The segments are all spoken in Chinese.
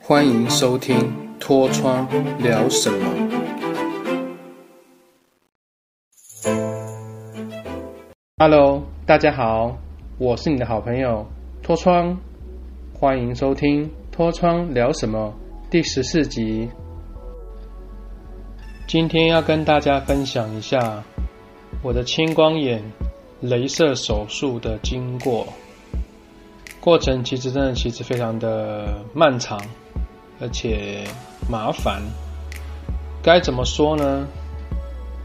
欢迎收听《脱窗聊什么》。Hello，大家好，我是你的好朋友脱窗，欢迎收听《脱窗聊什么》第十四集。今天要跟大家分享一下我的青光眼镭射手术的经过。过程其实真的其实非常的漫长，而且麻烦。该怎么说呢？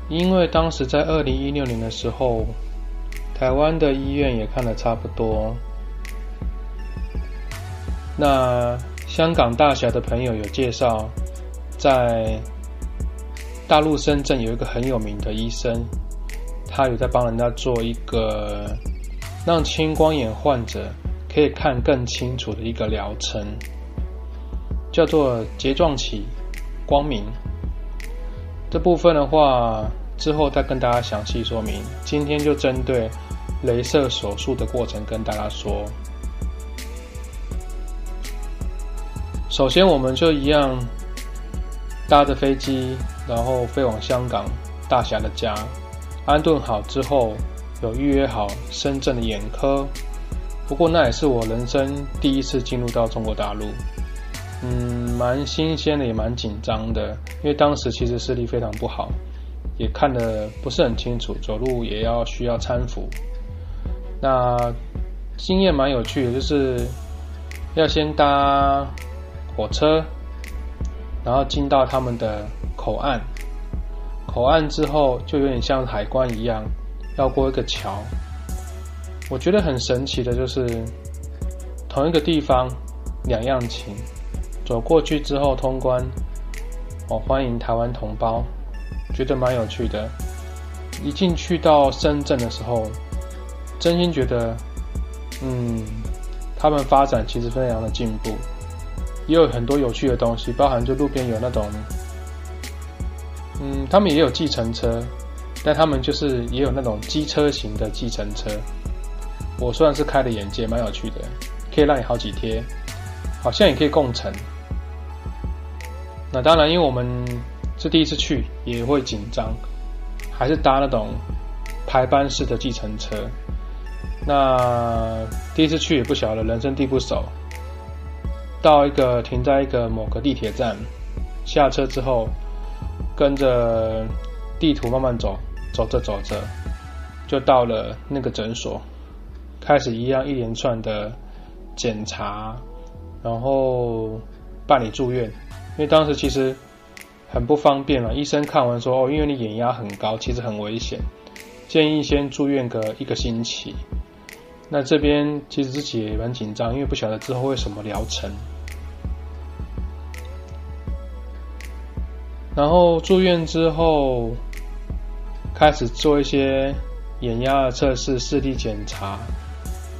因为当时在二零一六年的时候，台湾的医院也看的差不多。那香港大侠的朋友有介绍，在大陆深圳有一个很有名的医生，他有在帮人家做一个让青光眼患者。可以看更清楚的一个疗程，叫做睫状体光明。这部分的话，之后再跟大家详细说明。今天就针对镭射手术的过程跟大家说。首先，我们就一样搭着飞机，然后飞往香港大侠的家，安顿好之后，有预约好深圳的眼科。不过那也是我人生第一次进入到中国大陆，嗯，蛮新鲜的，也蛮紧张的，因为当时其实视力非常不好，也看得不是很清楚，走路也要需要搀扶。那经验蛮有趣的，就是要先搭火车，然后进到他们的口岸，口岸之后就有点像海关一样，要过一个桥。我觉得很神奇的就是，同一个地方，两样情。走过去之后通关，哦，欢迎台湾同胞，觉得蛮有趣的。一进去到深圳的时候，真心觉得，嗯，他们发展其实非常的进步，也有很多有趣的东西，包含就路边有那种，嗯，他们也有计程车，但他们就是也有那种机车型的计程车。我算是开了眼界，蛮有趣的，可以让你好几贴，好像也可以共乘。那当然，因为我们是第一次去，也会紧张，还是搭那种排班式的计程车。那第一次去也不晓得，人生地不熟。到一个停在一个某个地铁站，下车之后，跟着地图慢慢走，走着走着，就到了那个诊所。开始一样一连串的检查，然后办理住院，因为当时其实很不方便嘛。医生看完说：“哦，因为你眼压很高，其实很危险，建议先住院个一个星期。”那这边其实自己也蛮紧张，因为不晓得之后会什么疗程。然后住院之后，开始做一些眼压的测试、视力检查。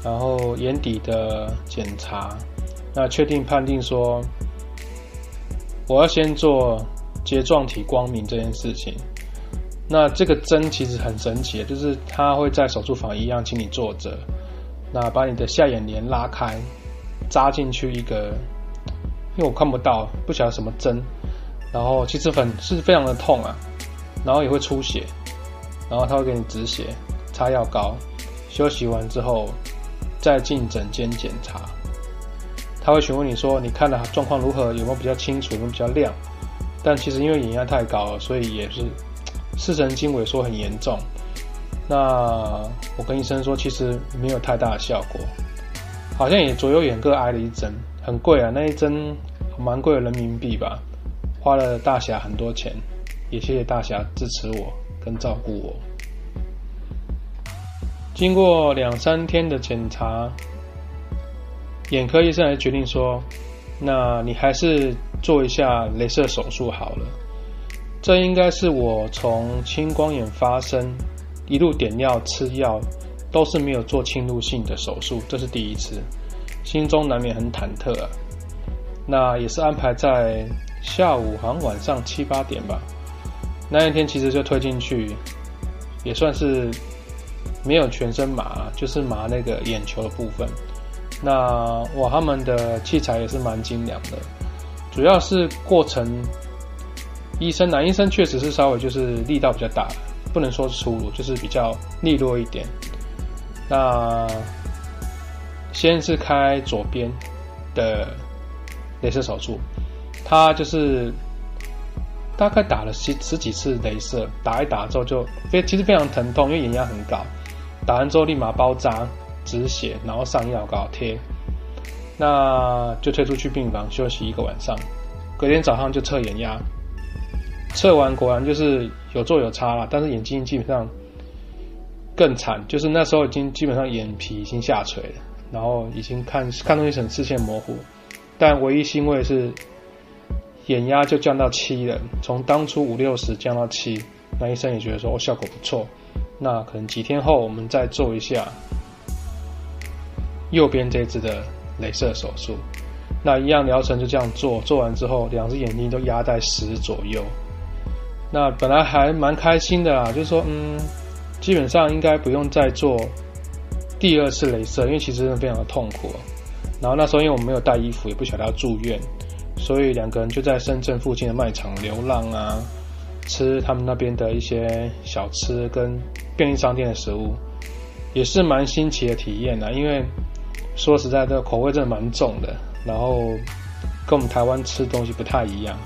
然后眼底的检查，那确定判定说，我要先做睫状体光明这件事情。那这个针其实很神奇，就是它会在手术房一样，请你坐着，那把你的下眼帘拉开，扎进去一个，因为我看不到，不晓得什么针，然后其实很是非常的痛啊，然后也会出血，然后他会给你止血，擦药膏，休息完之后。再进诊间检查，他会询问你说：“你看的状况如何？有没有比较清楚？有没有比较亮？”但其实因为眼压太高了，所以也是 视神经萎缩很严重。那我跟医生说，其实没有太大的效果，好像也左右眼各挨了一针，很贵啊，那一针蛮贵的人民币吧，花了大侠很多钱，也谢谢大侠支持我跟照顾我。经过两三天的检查，眼科医生还决定说：“那你还是做一下镭射手术好了。”这应该是我从青光眼发生一路点药吃药都是没有做侵入性的手术，这是第一次，心中难免很忐忑啊。那也是安排在下午，好像晚上七八点吧。那一天其实就推进去，也算是。没有全身麻，就是麻那个眼球的部分。那哇，他们的器材也是蛮精良的，主要是过程，医生男医生确实是稍微就是力道比较大，不能说粗鲁，就是比较利落一点。那先是开左边的镭射手术，他就是大概打了十十几次镭射，打一打之后就非其实非常疼痛，因为眼压很高，打完之后立马包扎。止血，然后上药膏贴，那就推出去病房休息一个晚上。隔天早上就测眼压，测完果然就是有做有差了，但是眼睛基本上更惨，就是那时候已经基本上眼皮已经下垂了，然后已经看看东西很视线模糊。但唯一欣慰是眼压就降到七了，从当初五六十降到七，那医生也觉得说哦效果不错，那可能几天后我们再做一下。右边这只的镭射手术，那一样疗程就这样做，做完之后两只眼睛都压在十左右。那本来还蛮开心的啦，就是说，嗯，基本上应该不用再做第二次镭射，因为其实非常的痛苦。然后那时候因为我们没有带衣服，也不晓得要住院，所以两个人就在深圳附近的卖场流浪啊，吃他们那边的一些小吃跟便利商店的食物，也是蛮新奇的体验的，因为。说实在，这个口味真的蛮重的，然后跟我们台湾吃东西不太一样。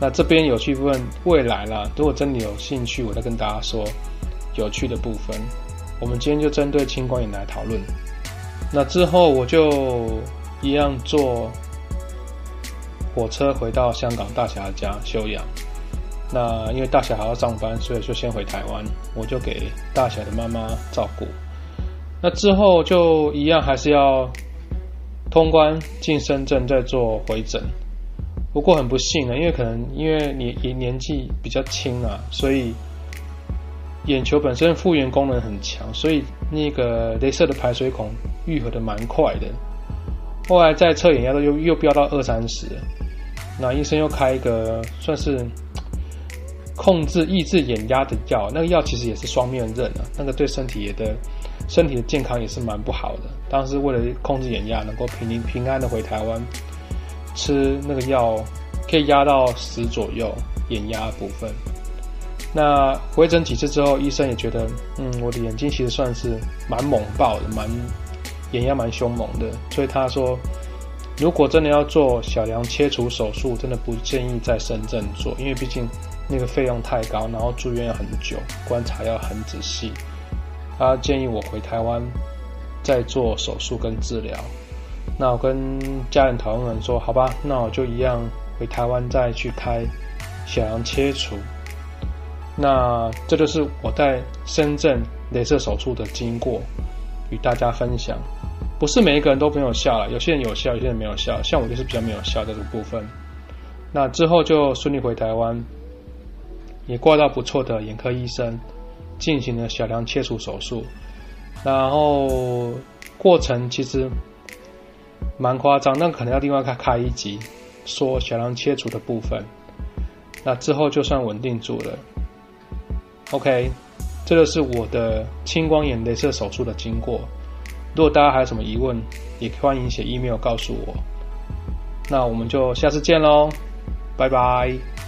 那这边有趣部分，未来啦，如果真的有兴趣，我再跟大家说有趣的部分。我们今天就针对青光眼来讨论。那之后我就一样坐火车回到香港大侠家休养。那因为大侠还要上班，所以就先回台湾，我就给大侠的妈妈照顾。那之后就一样，还是要通关进深圳再做回诊。不过很不幸呢，因为可能因为你年年纪比较轻啊，所以眼球本身复原功能很强，所以那个镭射的排水孔愈合的蛮快的。后来再测眼压都又又飙到二三十，那医生又开一个算是控制抑制眼压的药，那个药其实也是双面刃啊，那个对身体也的。身体的健康也是蛮不好的。当时为了控制眼压，能够平平安的回台湾，吃那个药可以压到十左右眼压部分。那回诊几次之后，医生也觉得，嗯，我的眼睛其实算是蛮猛爆的，蛮眼压蛮凶猛的。所以他说，如果真的要做小梁切除手术，真的不建议在深圳做，因为毕竟那个费用太高，然后住院要很久，观察要很仔细。他建议我回台湾再做手术跟治疗。那我跟家人讨论说，好吧，那我就一样回台湾再去开小梁切除。那这就是我在深圳镭射手术的经过，与大家分享。不是每一个人都没有效了，有些人有效，有些人没有效。像我就是比较没有效这个部分。那之后就顺利回台湾，也挂到不错的眼科医生。进行了小梁切除手术，然后过程其实蛮夸张，那可能要另外开开一集说小梁切除的部分。那之后就算稳定住了。OK，这个是我的青光眼镭射手术的经过。如果大家还有什么疑问，也欢迎写 email 告诉我。那我们就下次见喽，拜拜。